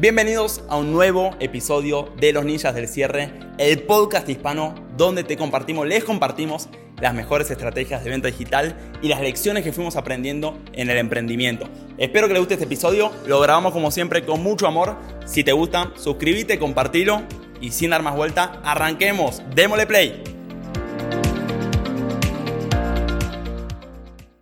Bienvenidos a un nuevo episodio de Los Ninjas del Cierre, el podcast hispano donde te compartimos, les compartimos las mejores estrategias de venta digital y las lecciones que fuimos aprendiendo en el emprendimiento. Espero que les guste este episodio, lo grabamos como siempre con mucho amor. Si te gusta, suscríbete, compartilo y sin dar más vuelta, arranquemos, démosle play.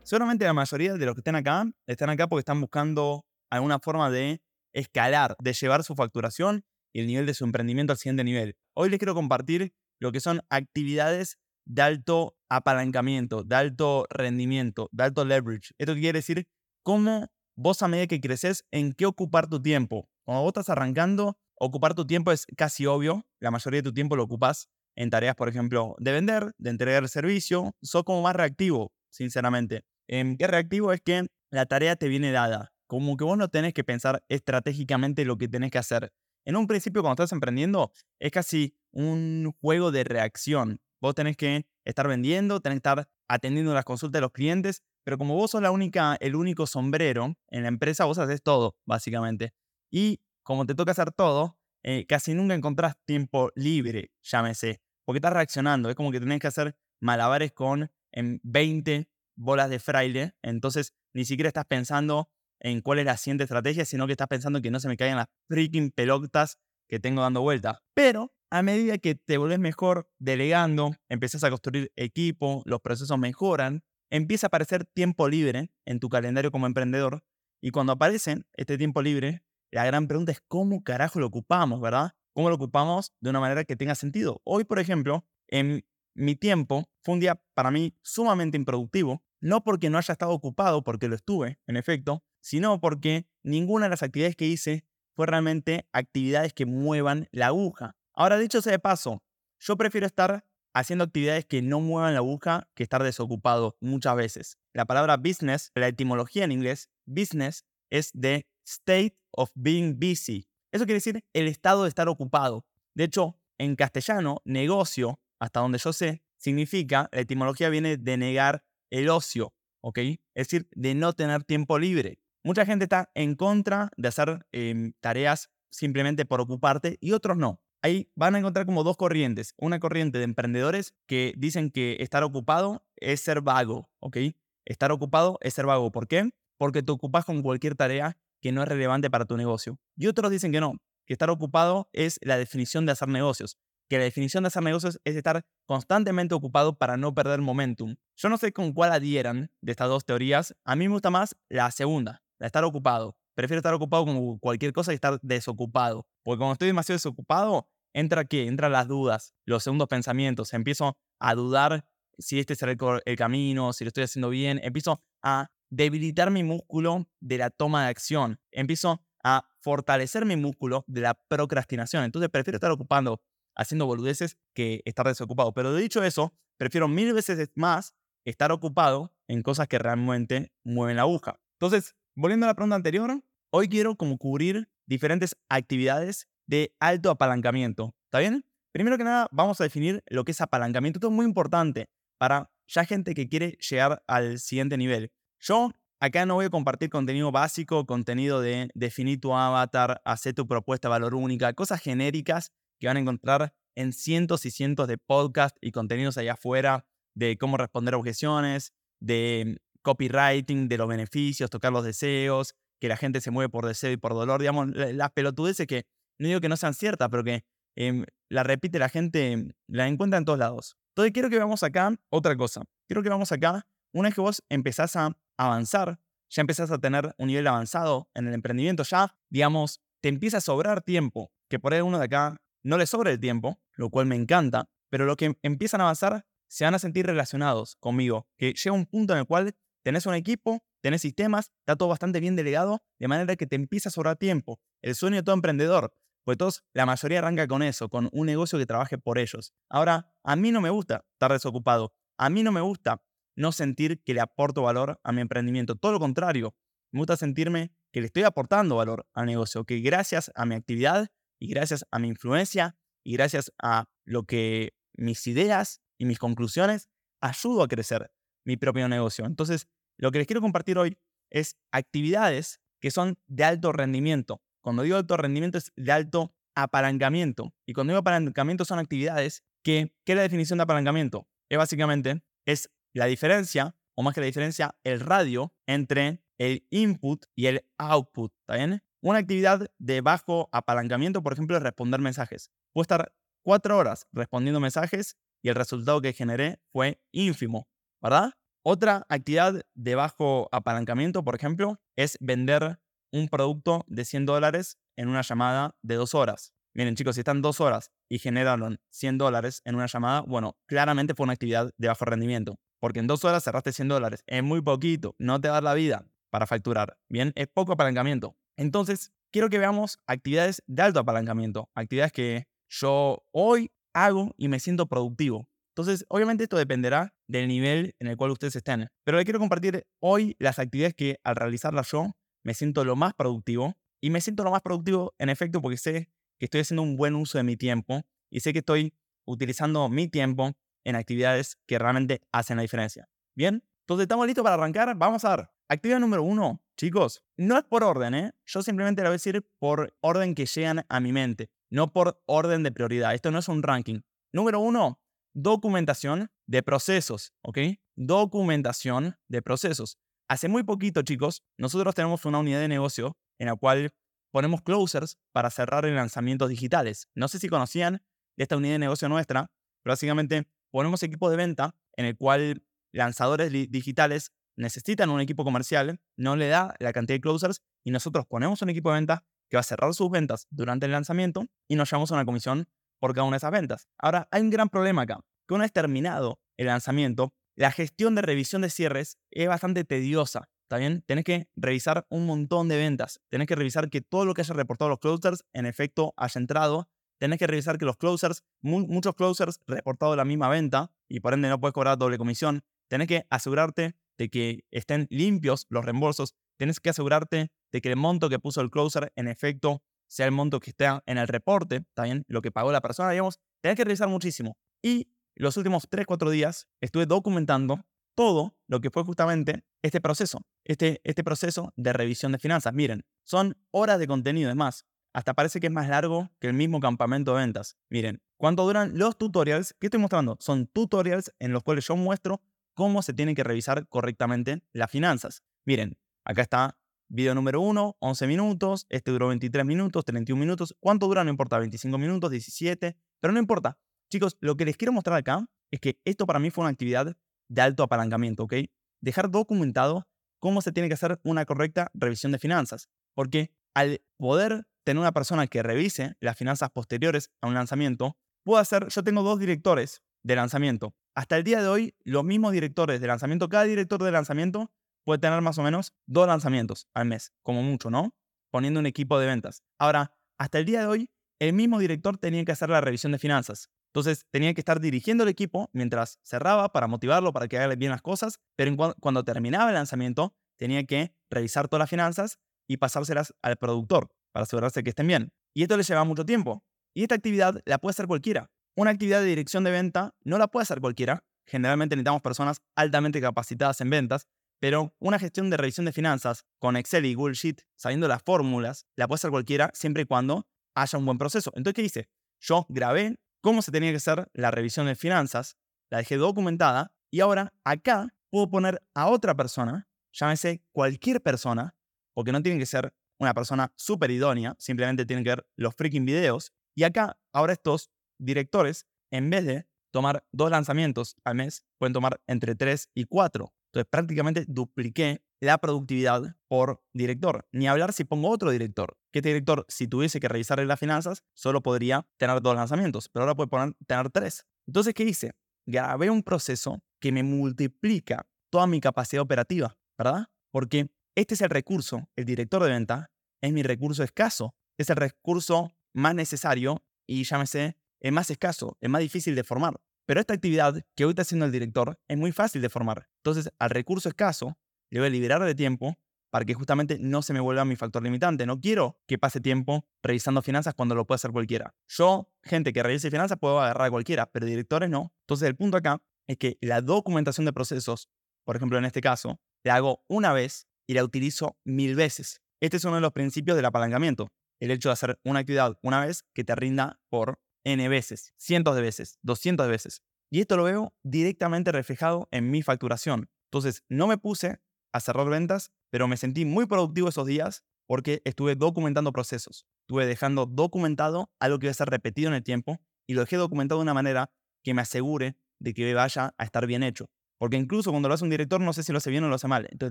Seguramente la mayoría de los que están acá están acá porque están buscando alguna forma de escalar, de llevar su facturación y el nivel de su emprendimiento al siguiente nivel. Hoy les quiero compartir lo que son actividades de alto apalancamiento, de alto rendimiento, de alto leverage. Esto quiere decir cómo vos a medida que creces, en qué ocupar tu tiempo. Cuando vos estás arrancando, ocupar tu tiempo es casi obvio. La mayoría de tu tiempo lo ocupas en tareas, por ejemplo, de vender, de entregar servicio. Sos como más reactivo, sinceramente. ¿En qué reactivo es que la tarea te viene dada? Como que vos no tenés que pensar estratégicamente lo que tenés que hacer. En un principio, cuando estás emprendiendo, es casi un juego de reacción. Vos tenés que estar vendiendo, tenés que estar atendiendo las consultas de los clientes, pero como vos sos la única, el único sombrero en la empresa, vos haces todo, básicamente. Y como te toca hacer todo, eh, casi nunca encontrás tiempo libre, llámese, porque estás reaccionando. Es como que tenés que hacer malabares con en 20 bolas de fraile, entonces ni siquiera estás pensando en cuál es la siguiente estrategia, sino que estás pensando que no se me caigan las freaking pelotas que tengo dando vuelta. Pero a medida que te volvés mejor delegando, empiezas a construir equipo, los procesos mejoran, empieza a aparecer tiempo libre en tu calendario como emprendedor. Y cuando aparece este tiempo libre, la gran pregunta es cómo carajo lo ocupamos, ¿verdad? ¿Cómo lo ocupamos de una manera que tenga sentido? Hoy, por ejemplo, en mi tiempo fue un día para mí sumamente improductivo, no porque no haya estado ocupado, porque lo estuve, en efecto, sino porque ninguna de las actividades que hice fue realmente actividades que muevan la aguja. Ahora, dicho sea de paso, yo prefiero estar haciendo actividades que no muevan la aguja que estar desocupado muchas veces. La palabra business, la etimología en inglés, business, es de state of being busy. Eso quiere decir el estado de estar ocupado. De hecho, en castellano, negocio, hasta donde yo sé, significa, la etimología viene de negar el ocio, ¿ok? Es decir, de no tener tiempo libre. Mucha gente está en contra de hacer em, tareas simplemente por ocuparte y otros no. Ahí van a encontrar como dos corrientes. Una corriente de emprendedores que dicen que estar ocupado es ser vago, ¿ok? Estar ocupado es ser vago. ¿Por qué? Porque te ocupas con cualquier tarea que no es relevante para tu negocio. Y otros dicen que no, que estar ocupado es la definición de hacer negocios que la definición de hacer negocios es estar constantemente ocupado para no perder momentum. Yo no sé con cuál adhieran de estas dos teorías. A mí me gusta más la segunda, estar ocupado. Prefiero estar ocupado con cualquier cosa y estar desocupado. Porque cuando estoy demasiado desocupado, entra qué? Entran las dudas, los segundos pensamientos. Empiezo a dudar si este será el, camino, si lo estoy haciendo bien. Empiezo a debilitar mi músculo de la toma de acción. Empiezo a fortalecer mi músculo de la procrastinación. Entonces prefiero estar ocupando haciendo boludeces que estar desocupado. Pero dicho eso, prefiero mil veces más estar ocupado en cosas que realmente mueven la aguja. Entonces, volviendo a la pregunta anterior, hoy quiero como cubrir diferentes actividades de alto apalancamiento. ¿Está bien? Primero que nada, vamos a definir lo que es apalancamiento. Esto es muy importante para ya gente que quiere llegar al siguiente nivel. Yo acá no voy a compartir contenido básico, contenido de definir tu avatar, hacer tu propuesta de valor única, cosas genéricas que van a encontrar en cientos y cientos de podcasts y contenidos allá afuera de cómo responder a objeciones, de copywriting, de los beneficios, tocar los deseos, que la gente se mueve por deseo y por dolor, digamos, las pelotudeces que no digo que no sean ciertas, pero que em, la repite la gente, la encuentra en todos lados. Entonces quiero que veamos acá otra cosa. Quiero que veamos acá, una vez que vos empezás a avanzar, ya empezás a tener un nivel avanzado en el emprendimiento, ya, digamos, te empieza a sobrar tiempo, que por ahí uno de acá no les sobra el tiempo, lo cual me encanta, pero los que empiezan a avanzar se van a sentir relacionados conmigo, que llega un punto en el cual tenés un equipo, tenés sistemas, está todo bastante bien delegado, de manera que te empieza a sobrar tiempo. El sueño de todo emprendedor, pues todos, la mayoría arranca con eso, con un negocio que trabaje por ellos. Ahora, a mí no me gusta estar desocupado, a mí no me gusta no sentir que le aporto valor a mi emprendimiento, todo lo contrario, me gusta sentirme que le estoy aportando valor al negocio, que gracias a mi actividad y gracias a mi influencia y gracias a lo que mis ideas y mis conclusiones ayudo a crecer mi propio negocio. Entonces, lo que les quiero compartir hoy es actividades que son de alto rendimiento. Cuando digo alto rendimiento es de alto apalancamiento. Y cuando digo apalancamiento son actividades que, ¿qué es la definición de apalancamiento? Es básicamente, es la diferencia, o más que la diferencia, el radio entre el input y el output, ¿está bien? Una actividad de bajo apalancamiento, por ejemplo, es responder mensajes. Puedo estar cuatro horas respondiendo mensajes y el resultado que generé fue ínfimo, ¿verdad? Otra actividad de bajo apalancamiento, por ejemplo, es vender un producto de 100 dólares en una llamada de dos horas. Miren chicos, si están dos horas y generaron 100 dólares en una llamada, bueno, claramente fue una actividad de bajo rendimiento. Porque en dos horas cerraste 100 dólares. Es muy poquito, no te da la vida para facturar. Bien, es poco apalancamiento. Entonces, quiero que veamos actividades de alto apalancamiento. Actividades que yo hoy hago y me siento productivo. Entonces, obviamente esto dependerá del nivel en el cual ustedes estén. Pero les quiero compartir hoy las actividades que al realizarlas yo me siento lo más productivo. Y me siento lo más productivo en efecto porque sé que estoy haciendo un buen uso de mi tiempo y sé que estoy utilizando mi tiempo en actividades que realmente hacen la diferencia. Bien, entonces estamos listos para arrancar. Vamos a ver. Actividad número uno, chicos, no es por orden, ¿eh? Yo simplemente la voy a decir por orden que llegan a mi mente, no por orden de prioridad. Esto no es un ranking. Número uno, documentación de procesos, ¿ok? Documentación de procesos. Hace muy poquito, chicos, nosotros tenemos una unidad de negocio en la cual ponemos closers para cerrar en lanzamientos digitales. No sé si conocían esta unidad de negocio nuestra, básicamente ponemos equipo de venta en el cual lanzadores digitales necesitan un equipo comercial, no le da la cantidad de closers y nosotros ponemos un equipo de venta que va a cerrar sus ventas durante el lanzamiento y nos llevamos a una comisión por cada una de esas ventas. Ahora, hay un gran problema acá, que una vez terminado el lanzamiento, la gestión de revisión de cierres es bastante tediosa. ¿Está bien? Tenés que revisar un montón de ventas. Tenés que revisar que todo lo que haya reportado los closers en efecto haya entrado. Tenés que revisar que los closers, muchos closers reportado la misma venta y por ende no puedes cobrar doble comisión. Tenés que asegurarte de que estén limpios los reembolsos. Tenés que asegurarte de que el monto que puso el closer en efecto sea el monto que esté en el reporte, también lo que pagó la persona, digamos, tenés que revisar muchísimo. Y los últimos 3, 4 días estuve documentando todo lo que fue justamente este proceso, este, este proceso de revisión de finanzas. Miren, son horas de contenido, es más, hasta parece que es más largo que el mismo campamento de ventas. Miren, ¿cuánto duran los tutorials? ¿Qué estoy mostrando? Son tutorials en los cuales yo muestro cómo se tienen que revisar correctamente las finanzas. Miren, acá está Video número 1, 11 minutos. Este duró 23 minutos, 31 minutos. ¿Cuánto dura? No importa, 25 minutos, 17. Pero no importa. Chicos, lo que les quiero mostrar acá es que esto para mí fue una actividad de alto apalancamiento, ¿ok? Dejar documentado cómo se tiene que hacer una correcta revisión de finanzas. Porque al poder tener una persona que revise las finanzas posteriores a un lanzamiento, puedo hacer, yo tengo dos directores de lanzamiento. Hasta el día de hoy, los mismos directores de lanzamiento, cada director de lanzamiento puede tener más o menos dos lanzamientos al mes, como mucho, ¿no? Poniendo un equipo de ventas. Ahora, hasta el día de hoy, el mismo director tenía que hacer la revisión de finanzas. Entonces, tenía que estar dirigiendo el equipo mientras cerraba para motivarlo, para que haga bien las cosas, pero cuando terminaba el lanzamiento, tenía que revisar todas las finanzas y pasárselas al productor para asegurarse que estén bien. Y esto le lleva mucho tiempo. Y esta actividad la puede hacer cualquiera. Una actividad de dirección de venta no la puede hacer cualquiera. Generalmente necesitamos personas altamente capacitadas en ventas pero una gestión de revisión de finanzas con Excel y Google Sheet, sabiendo las fórmulas, la puede hacer cualquiera siempre y cuando haya un buen proceso. Entonces, ¿qué hice? Yo grabé cómo se tenía que hacer la revisión de finanzas, la dejé documentada y ahora acá puedo poner a otra persona, llámese cualquier persona, porque no tiene que ser una persona súper idónea, simplemente tienen que ver los freaking videos. Y acá, ahora estos directores, en vez de tomar dos lanzamientos al mes, pueden tomar entre tres y cuatro. Entonces prácticamente dupliqué la productividad por director. Ni hablar si pongo otro director. Que este director, si tuviese que revisar las finanzas, solo podría tener dos lanzamientos, pero ahora puede tener tres. Entonces, ¿qué hice? Grabé un proceso que me multiplica toda mi capacidad operativa, ¿verdad? Porque este es el recurso, el director de venta es mi recurso escaso, es el recurso más necesario y llámese, es más escaso, es más difícil de formar. Pero esta actividad que hoy está haciendo el director es muy fácil de formar. Entonces, al recurso escaso, le voy a liberar de tiempo para que justamente no se me vuelva mi factor limitante. No quiero que pase tiempo revisando finanzas cuando lo puede hacer cualquiera. Yo, gente que revise finanzas, puedo agarrar a cualquiera, pero directores no. Entonces, el punto acá es que la documentación de procesos, por ejemplo, en este caso, la hago una vez y la utilizo mil veces. Este es uno de los principios del apalancamiento. el hecho de hacer una actividad una vez que te rinda por N veces, cientos de veces, 200 veces. Y esto lo veo directamente reflejado en mi facturación. Entonces, no me puse a cerrar ventas, pero me sentí muy productivo esos días porque estuve documentando procesos. Estuve dejando documentado algo que iba a ser repetido en el tiempo y lo dejé documentado de una manera que me asegure de que vaya a estar bien hecho. Porque incluso cuando lo hace un director, no sé si lo hace bien o lo hace mal. Entonces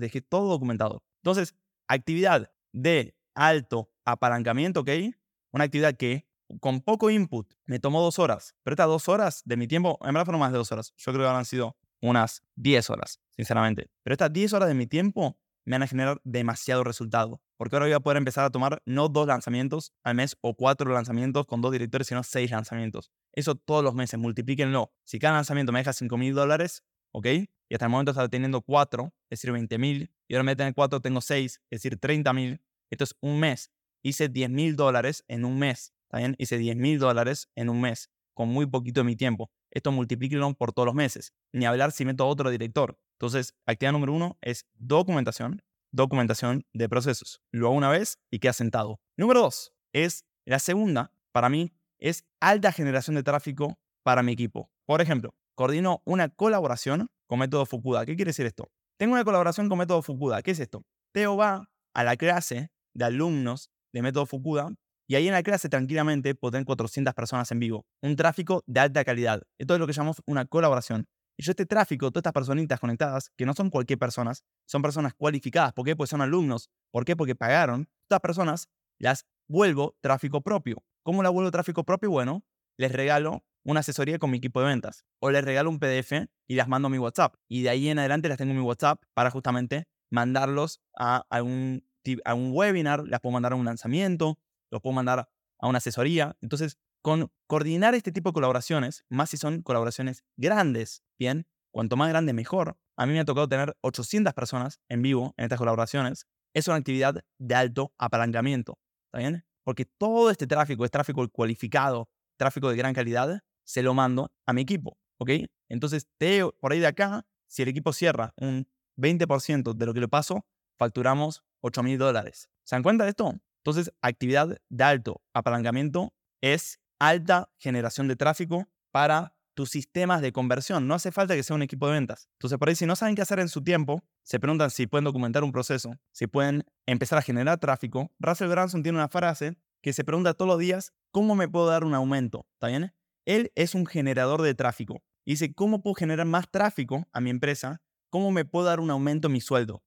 dejé todo documentado. Entonces, actividad de alto apalancamiento, ¿ok? Una actividad que con poco input me tomó dos horas. Pero estas dos horas de mi tiempo, en verdad fueron más de dos horas. Yo creo que habrán sido unas 10 horas, sinceramente. Pero estas 10 horas de mi tiempo me van a generar demasiado resultado. Porque ahora voy a poder empezar a tomar no dos lanzamientos al mes o cuatro lanzamientos con dos directores, sino seis lanzamientos. Eso todos los meses, multiplíquenlo. Si cada lanzamiento me deja 5 mil dólares, ¿ok? Y hasta el momento estaba teniendo cuatro, es decir, 20 mil. Y ahora me voy a tener cuatro, tengo seis, es decir, 30 mil. Esto es un mes. Hice 10 mil dólares en un mes. ¿Está bien? Hice 10 mil dólares en un mes, con muy poquito de mi tiempo. Esto multiplíquenlo por todos los meses. Ni hablar si meto otro director. Entonces, actividad número uno es documentación. Documentación de procesos. Lo hago una vez y queda sentado. Número dos es la segunda, para mí, es alta generación de tráfico para mi equipo. Por ejemplo, coordino una colaboración con método Fukuda. ¿Qué quiere decir esto? Tengo una colaboración con método Fukuda. ¿Qué es esto? Teo va a la clase de alumnos de método Fukuda y ahí en la clase tranquilamente puedo tener 400 personas en vivo. Un tráfico de alta calidad. Esto es lo que llamamos una colaboración. Y yo este tráfico, todas estas personitas conectadas, que no son cualquier personas, son personas cualificadas. ¿Por qué? Pues son alumnos. ¿Por qué? Porque pagaron. Estas personas las vuelvo tráfico propio. ¿Cómo la vuelvo tráfico propio? Bueno, les regalo una asesoría con mi equipo de ventas. O les regalo un PDF y las mando a mi WhatsApp. Y de ahí en adelante las tengo en mi WhatsApp para justamente mandarlos a algún, a un webinar, las puedo mandar a un lanzamiento, los puedo mandar a una asesoría. Entonces, con coordinar este tipo de colaboraciones, más si son colaboraciones grandes, bien, cuanto más grande mejor. A mí me ha tocado tener 800 personas en vivo en estas colaboraciones. Es una actividad de alto apalancamiento, ¿está bien? Porque todo este tráfico es tráfico cualificado, tráfico de gran calidad, se lo mando a mi equipo, ¿ok? Entonces, por ahí de acá, si el equipo cierra un 20% de lo que le paso, facturamos 8 mil dólares. ¿Se dan cuenta de esto? Entonces, actividad de alto apalancamiento es alta generación de tráfico para tus sistemas de conversión. No hace falta que sea un equipo de ventas. Entonces, por ahí, si no saben qué hacer en su tiempo, se preguntan si pueden documentar un proceso, si pueden empezar a generar tráfico. Russell Branson tiene una frase que se pregunta todos los días, ¿cómo me puedo dar un aumento? ¿Está bien? Él es un generador de tráfico. Y dice, ¿cómo puedo generar más tráfico a mi empresa? ¿Cómo me puedo dar un aumento en mi sueldo?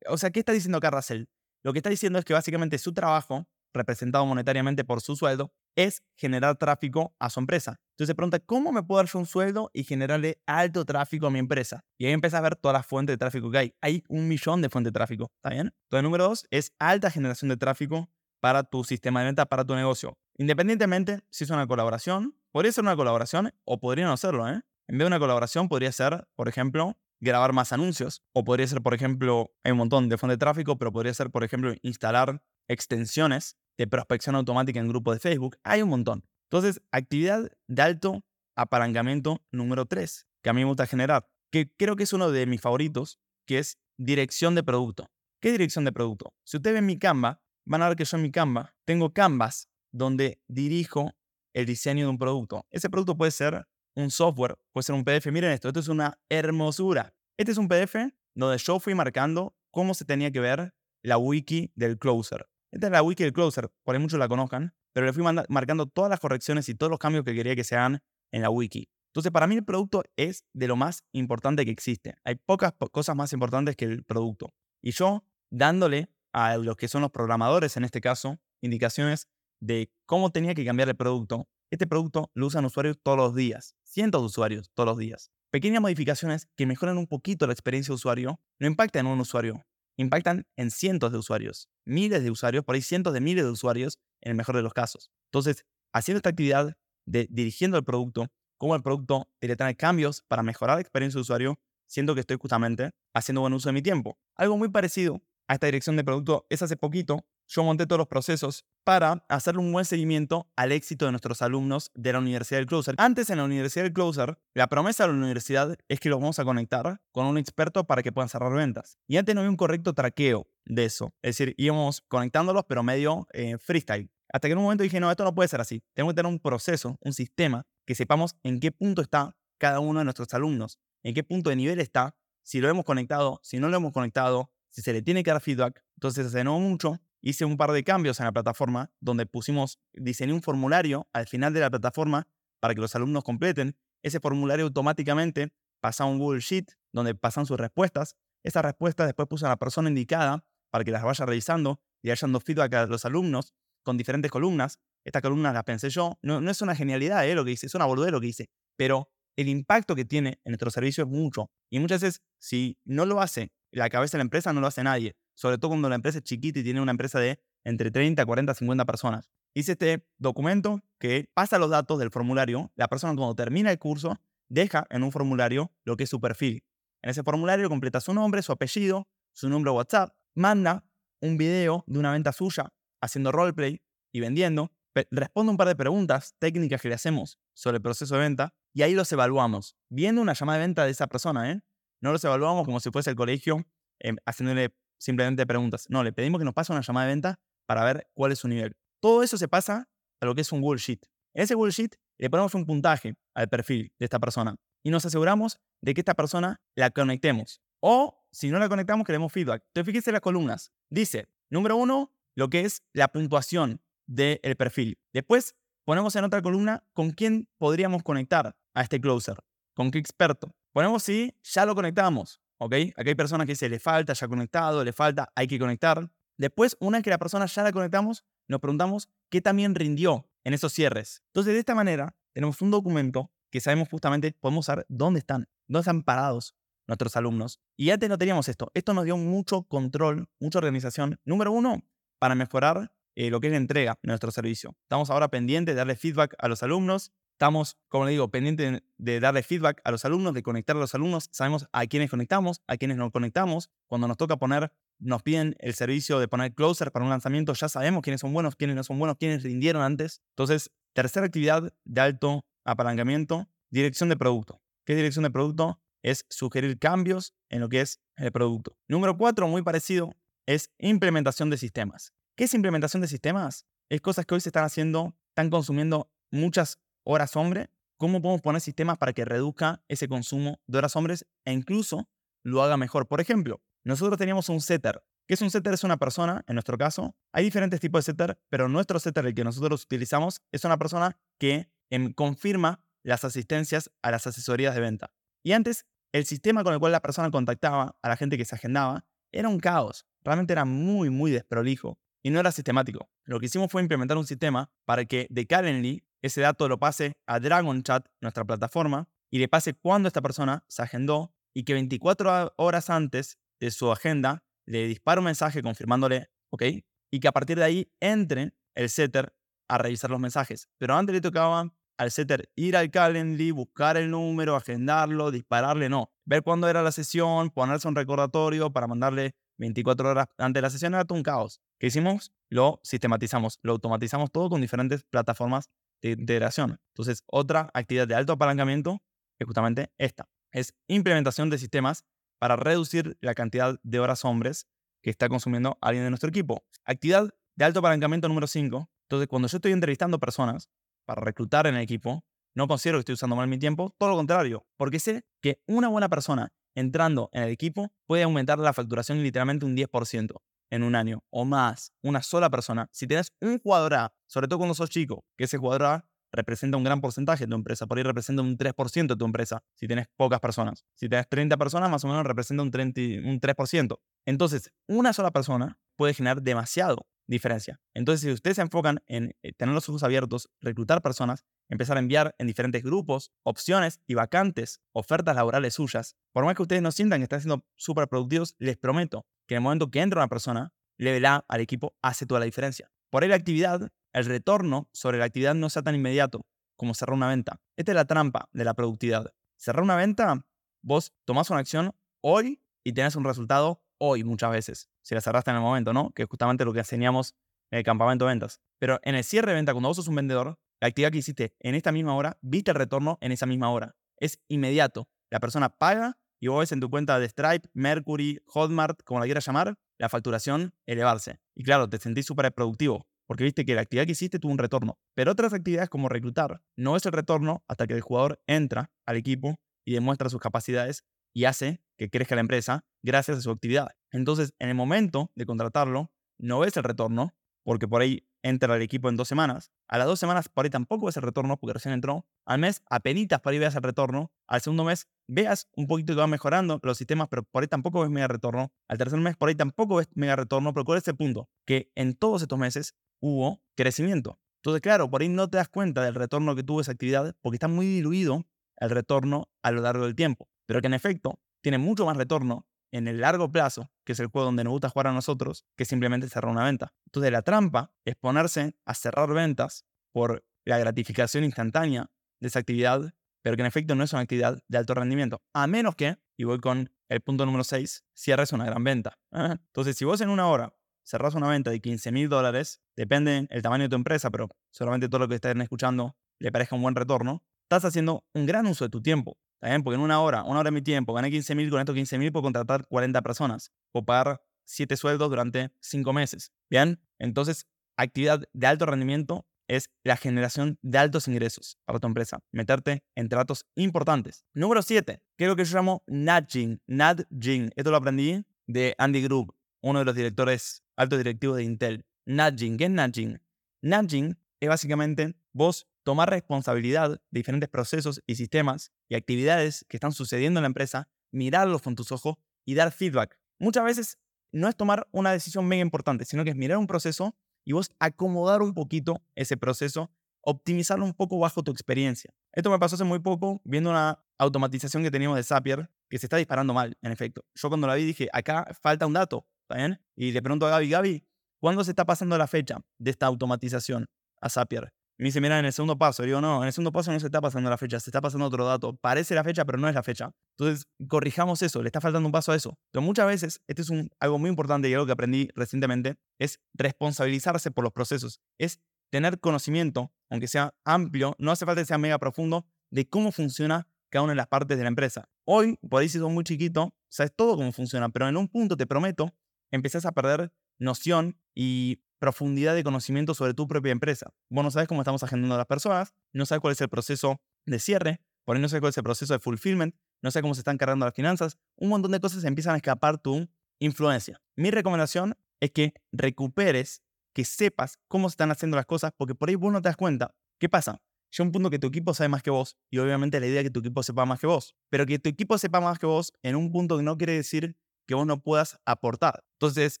O sea, ¿qué está diciendo acá Russell? Lo que está diciendo es que básicamente su trabajo, representado monetariamente por su sueldo, es generar tráfico a su empresa. Entonces se pregunta, ¿cómo me puedo dar un sueldo y generarle alto tráfico a mi empresa? Y ahí empieza a ver todas las fuentes de tráfico que hay. Hay un millón de fuentes de tráfico, ¿está bien? Entonces, número dos es alta generación de tráfico para tu sistema de venta, para tu negocio. Independientemente si es una colaboración, podría ser una colaboración o podría no serlo, ¿eh? En vez de una colaboración, podría ser, por ejemplo, grabar más anuncios. O podría ser, por ejemplo, hay un montón de fuentes de tráfico, pero podría ser, por ejemplo, instalar extensiones de prospección automática en grupo de Facebook. Hay un montón. Entonces, actividad de alto apalancamiento número 3, que a mí me gusta generar, que creo que es uno de mis favoritos, que es dirección de producto. ¿Qué dirección de producto? Si ustedes ven mi Canva, van a ver que yo en mi Canva tengo Canvas donde dirijo el diseño de un producto. Ese producto puede ser un software, puede ser un PDF. Miren esto, esto es una hermosura. Este es un PDF donde yo fui marcando cómo se tenía que ver la wiki del Closer. Esta es la wiki del Closer, por ahí muchos la conozcan, pero le fui marcando todas las correcciones y todos los cambios que quería que se hagan en la wiki. Entonces, para mí el producto es de lo más importante que existe. Hay pocas cosas más importantes que el producto. Y yo, dándole a los que son los programadores, en este caso, indicaciones de cómo tenía que cambiar el producto, este producto lo usan usuarios todos los días, cientos de usuarios todos los días. Pequeñas modificaciones que mejoran un poquito la experiencia de usuario no impactan en un usuario, impactan en cientos de usuarios, miles de usuarios, por ahí cientos de miles de usuarios en el mejor de los casos. Entonces, haciendo esta actividad de dirigiendo el producto, cómo el producto debe tener cambios para mejorar la experiencia de usuario, siento que estoy justamente haciendo buen uso de mi tiempo. Algo muy parecido a esta dirección de producto es hace poquito yo monté todos los procesos para hacerle un buen seguimiento al éxito de nuestros alumnos de la Universidad del Closer. Antes en la Universidad del Closer, la promesa de la universidad es que los vamos a conectar con un experto para que puedan cerrar ventas. Y antes no había un correcto traqueo de eso. Es decir, íbamos conectándolos, pero medio eh, freestyle. Hasta que en un momento dije, no, esto no puede ser así. Tenemos que tener un proceso, un sistema, que sepamos en qué punto está cada uno de nuestros alumnos, en qué punto de nivel está, si lo hemos conectado, si no lo hemos conectado, si se le tiene que dar feedback. Entonces, hace no mucho, hice un par de cambios en la plataforma donde pusimos, diseñé un formulario al final de la plataforma para que los alumnos completen. Ese formulario automáticamente pasa a un Google Sheet donde pasan sus respuestas. Esas respuestas después puse a la persona indicada para que las vaya revisando y vaya dando feedback a los alumnos con diferentes columnas. Esta columna la pensé yo. No, no es una genialidad ¿eh? lo que hice, es una boludez lo que hice. Pero el impacto que tiene en nuestro servicio es mucho. Y muchas veces, si no lo hace la cabeza de la empresa, no lo hace nadie. Sobre todo cuando la empresa es chiquita y tiene una empresa de entre 30, 40, 50 personas. Hice este documento que pasa los datos del formulario. La persona cuando termina el curso deja en un formulario lo que es su perfil. En ese formulario completa su nombre, su apellido, su número WhatsApp, manda un video de una venta suya haciendo roleplay y vendiendo, responde un par de preguntas técnicas que le hacemos sobre el proceso de venta y ahí los evaluamos. Viendo una llamada de venta de esa persona, ¿eh? No los evaluamos como si fuese el colegio em, haciéndole simplemente preguntas. No, le pedimos que nos pase una llamada de venta para ver cuál es su nivel. Todo eso se pasa a lo que es un Google Sheet. En ese Google Sheet le ponemos un puntaje al perfil de esta persona y nos aseguramos de que esta persona la conectemos. O si no la conectamos, queremos feedback. Entonces, fíjese las columnas. Dice, número uno, lo que es la puntuación del perfil. Después ponemos en otra columna con quién podríamos conectar a este closer, con qué experto. Ponemos si ya lo conectamos, ¿ok? Aquí hay personas que dicen, le falta, ya conectado, le falta, hay que conectar. Después, una vez que la persona ya la conectamos, nos preguntamos qué también rindió en esos cierres. Entonces, de esta manera, tenemos un documento que sabemos justamente, podemos saber dónde están, dónde están parados nuestros alumnos. Y antes no teníamos esto. Esto nos dio mucho control, mucha organización. Número uno, para mejorar eh, lo que es la entrega de nuestro servicio. Estamos ahora pendientes de darle feedback a los alumnos. Estamos, como le digo, pendientes de darle feedback a los alumnos, de conectar a los alumnos. Sabemos a quiénes conectamos, a quiénes no conectamos. Cuando nos toca poner, nos piden el servicio de poner closer para un lanzamiento, ya sabemos quiénes son buenos, quiénes no son buenos, quiénes rindieron antes. Entonces, tercera actividad de alto apalancamiento, dirección de producto. ¿Qué dirección de producto? Es sugerir cambios en lo que es el producto. Número cuatro, muy parecido, es implementación de sistemas. ¿Qué es implementación de sistemas? Es cosas que hoy se están haciendo, están consumiendo muchas horas hombre. ¿Cómo podemos poner sistemas para que reduzca ese consumo de horas hombres e incluso lo haga mejor? Por ejemplo, nosotros teníamos un setter. ¿Qué es un setter? Es una persona, en nuestro caso. Hay diferentes tipos de setter, pero nuestro setter, el que nosotros utilizamos, es una persona que em, confirma las asistencias a las asesorías de venta. Y antes, el sistema con el cual la persona contactaba a la gente que se agendaba era un caos. Realmente era muy, muy desprolijo y no era sistemático. Lo que hicimos fue implementar un sistema para que de Calendly ese dato lo pase a Dragon Chat, nuestra plataforma, y le pase cuando esta persona se agendó y que 24 horas antes de su agenda le dispara un mensaje confirmándole, ¿ok? Y que a partir de ahí entre el setter a revisar los mensajes. Pero antes le tocaba al setter ir al Calendly, buscar el número, agendarlo, dispararle, no. Ver cuándo era la sesión, ponerse un recordatorio para mandarle 24 horas antes de la sesión, era todo un caos. ¿Qué hicimos? Lo sistematizamos, lo automatizamos todo con diferentes plataformas de integración. Entonces, otra actividad de alto apalancamiento es justamente esta. Es implementación de sistemas para reducir la cantidad de horas hombres que está consumiendo alguien de nuestro equipo. Actividad de alto apalancamiento número 5. Entonces, cuando yo estoy entrevistando personas, para reclutar en el equipo, no considero que estoy usando mal mi tiempo, todo lo contrario, porque sé que una buena persona entrando en el equipo puede aumentar la facturación literalmente un 10% en un año o más, una sola persona. Si tienes un jugador A, sobre todo cuando sos chico, que ese jugador A representa un gran porcentaje de tu empresa, por ahí representa un 3% de tu empresa, si tienes pocas personas. Si tienes 30 personas, más o menos representa un, 30, un 3%. Entonces, una sola persona puede generar demasiado diferencia. Entonces, si ustedes se enfocan en eh, tener los ojos abiertos, reclutar personas, empezar a enviar en diferentes grupos opciones y vacantes, ofertas laborales suyas, por más que ustedes no sientan que están siendo súper productivos, les prometo que en el momento que entra una persona, le verá al equipo, hace toda la diferencia. Por ahí la actividad, el retorno sobre la actividad no sea tan inmediato como cerrar una venta. Esta es la trampa de la productividad. Cerrar una venta, vos tomás una acción hoy y tenés un resultado hoy muchas veces, si la cerraste en el momento, ¿no? Que es justamente lo que enseñamos en el campamento de ventas. Pero en el cierre de venta, cuando vos sos un vendedor, la actividad que hiciste en esta misma hora, viste el retorno en esa misma hora. Es inmediato. La persona paga y vos en tu cuenta de Stripe, Mercury, Hotmart, como la quieras llamar, la facturación elevarse. Y claro, te sentís súper productivo, porque viste que la actividad que hiciste tuvo un retorno. Pero otras actividades como reclutar no es el retorno hasta que el jugador entra al equipo y demuestra sus capacidades y hace que crezca la empresa gracias a su actividad. Entonces, en el momento de contratarlo, no ves el retorno, porque por ahí entra al equipo en dos semanas. A las dos semanas por ahí tampoco ves el retorno porque recién entró. Al mes, apenas por ahí veas el retorno. Al segundo mes, veas un poquito que va mejorando los sistemas, pero por ahí tampoco ves mega retorno. Al tercer mes, por ahí tampoco ves mega retorno. Pero ¿cuál es el punto? Que en todos estos meses hubo crecimiento. Entonces, claro, por ahí no te das cuenta del retorno que tuvo esa actividad porque está muy diluido el retorno a lo largo del tiempo. Pero que en efecto tiene mucho más retorno en el largo plazo, que es el juego donde nos gusta jugar a nosotros, que simplemente cerrar una venta. Entonces la trampa es ponerse a cerrar ventas por la gratificación instantánea de esa actividad, pero que en efecto no es una actividad de alto rendimiento. A menos que, y voy con el punto número 6, cierres una gran venta. Entonces si vos en una hora cerrás una venta de 15 mil dólares, depende el tamaño de tu empresa, pero solamente todo lo que estén escuchando le parezca un buen retorno, estás haciendo un gran uso de tu tiempo. También porque en una hora, una hora de mi tiempo, gané 15 mil, con estos 15 mil puedo contratar 40 personas o pagar 7 sueldos durante 5 meses. Bien, entonces actividad de alto rendimiento es la generación de altos ingresos para tu empresa. Meterte en tratos importantes. Número 7, que es lo que yo llamo nudging. Nudging. Esto lo aprendí de Andy Grove, uno de los directores, altos directivos de Intel. Nudging. ¿Qué es nudging? Nudging es básicamente vos tomar responsabilidad de diferentes procesos y sistemas y actividades que están sucediendo en la empresa, mirarlos con tus ojos y dar feedback. Muchas veces no es tomar una decisión mega importante, sino que es mirar un proceso y vos acomodar un poquito ese proceso, optimizarlo un poco bajo tu experiencia. Esto me pasó hace muy poco viendo una automatización que teníamos de Zapier que se está disparando mal, en efecto. Yo cuando la vi dije, acá falta un dato, ¿está bien? Y le pregunto a Gaby, Gaby, ¿cuándo se está pasando la fecha de esta automatización a Zapier? me dice, mira, en el segundo paso. digo, no, en el segundo paso no se está pasando la fecha, se está pasando otro dato. Parece la fecha, pero no es la fecha. Entonces, corrijamos eso, le está faltando un paso a eso. Pero muchas veces, este es algo muy importante y algo que aprendí recientemente, es responsabilizarse por los procesos. Es tener conocimiento, aunque sea amplio, no hace falta que sea mega profundo, de cómo funciona cada una de las partes de la empresa. Hoy, por ahí si sos muy chiquito, sabes todo cómo funciona, pero en un punto, te prometo, empezás a perder noción y profundidad de conocimiento sobre tu propia empresa. Vos no sabes cómo estamos agendando a las personas, no sabes cuál es el proceso de cierre, por ahí no sabes cuál es el proceso de fulfillment, no sabes cómo se están cargando las finanzas, un montón de cosas empiezan a escapar tu influencia. Mi recomendación es que recuperes, que sepas cómo se están haciendo las cosas, porque por ahí vos no te das cuenta. ¿Qué pasa? Llega un punto que tu equipo sabe más que vos, y obviamente la idea es que tu equipo sepa más que vos, pero que tu equipo sepa más que vos en un punto que no quiere decir que vos no puedas aportar. Entonces,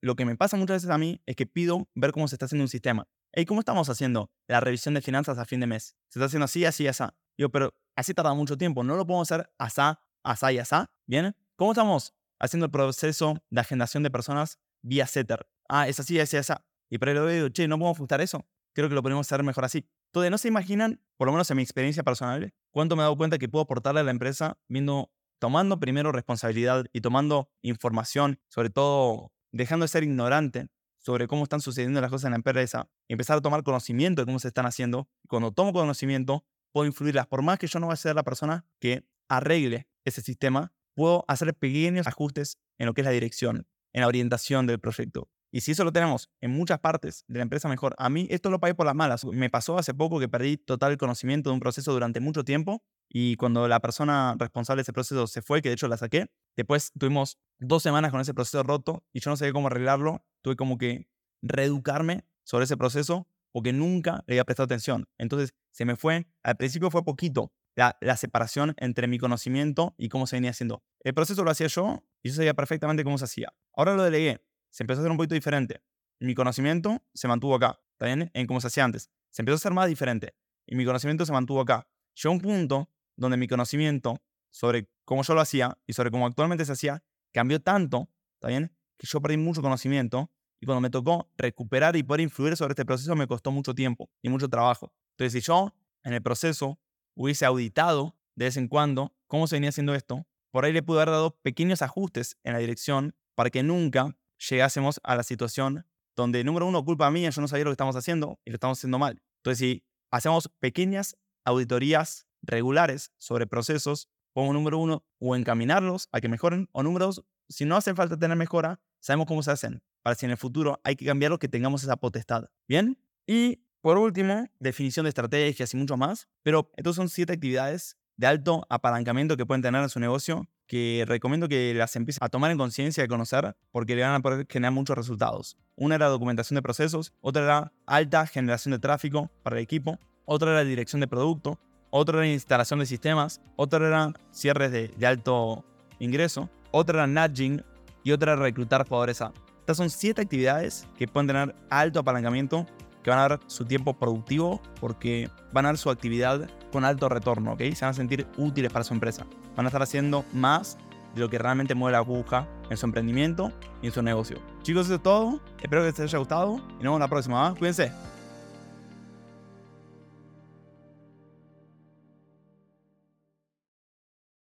lo que me pasa muchas veces a mí es que pido ver cómo se está haciendo un sistema. ¿Y ¿cómo estamos haciendo la revisión de finanzas a fin de mes? Se está haciendo así, así, así. Digo, pero así tarda mucho tiempo. ¿No lo podemos hacer asá, asá y asá? ¿Bien? ¿Cómo estamos haciendo el proceso de agendación de personas vía Setter? Ah, es así, así, así. Y por ahí lo digo, che, ¿no podemos ajustar eso? Creo que lo podemos hacer mejor así. Entonces, no se imaginan, por lo menos en mi experiencia personal, cuánto me he dado cuenta que puedo aportarle a la empresa viendo tomando primero responsabilidad y tomando información, sobre todo dejando de ser ignorante sobre cómo están sucediendo las cosas en la empresa, empezar a tomar conocimiento de cómo se están haciendo. Cuando tomo conocimiento, puedo influirlas. Por más que yo no voy a ser la persona que arregle ese sistema, puedo hacer pequeños ajustes en lo que es la dirección, en la orientación del proyecto. Y si eso lo tenemos en muchas partes de la empresa, mejor. A mí esto lo pagué por las malas. Me pasó hace poco que perdí total conocimiento de un proceso durante mucho tiempo y cuando la persona responsable de ese proceso se fue, que de hecho la saqué, después tuvimos dos semanas con ese proceso roto y yo no sabía cómo arreglarlo. Tuve como que reeducarme sobre ese proceso porque nunca le había prestado atención. Entonces se me fue, al principio fue poquito la, la, separación entre mi conocimiento y cómo se venía haciendo. El proceso lo hacía yo y yo sabía perfectamente cómo se hacía. Ahora lo delegué, se empezó a hacer un poquito diferente. Mi conocimiento se mantuvo acá, ¿está bien? En cómo se hacía antes. Se empezó a hacer más diferente y mi conocimiento se mantuvo acá. Llegó un punto donde mi conocimiento sobre cómo yo lo hacía y sobre cómo actualmente se hacía cambió tanto, ¿está bien? Que yo perdí mucho conocimiento y cuando me tocó recuperar y poder influir sobre este proceso me costó mucho tiempo y mucho trabajo. Entonces, si yo en el proceso hubiese auditado de vez en cuando cómo se venía haciendo esto, por ahí le pude haber dado pequeños ajustes en la dirección para que nunca llegásemos a la situación donde, número uno, culpa mía, yo no sabía lo que estamos haciendo y lo estamos haciendo mal. Entonces, si hacemos pequeñas auditorías regulares sobre procesos, como número uno, o encaminarlos a que mejoren, o número dos, si no hace falta tener mejora, sabemos cómo se hacen, para si en el futuro hay que cambiarlo, que tengamos esa potestad. ¿Bien? Y por último, definición de estrategias y mucho más. Pero estos son siete actividades de alto apalancamiento que pueden tener en su negocio que recomiendo que las empiecen a tomar en conciencia y conocer porque le van a poder generar muchos resultados. Una era documentación de procesos, otra era alta generación de tráfico para el equipo, otra era dirección de producto, otra era instalación de sistemas, otra era cierres de, de alto ingreso, otra era nudging y otra era reclutar jugadores A. Estas son siete actividades que pueden tener alto apalancamiento que van a dar su tiempo productivo porque van a dar su actividad con alto retorno, ¿ok? Se van a sentir útiles para su empresa. Van a estar haciendo más de lo que realmente mueve la aguja en su emprendimiento y en su negocio. Chicos, eso es todo. Espero que les haya gustado y nos vemos la próxima. ¿ah? Cuídense.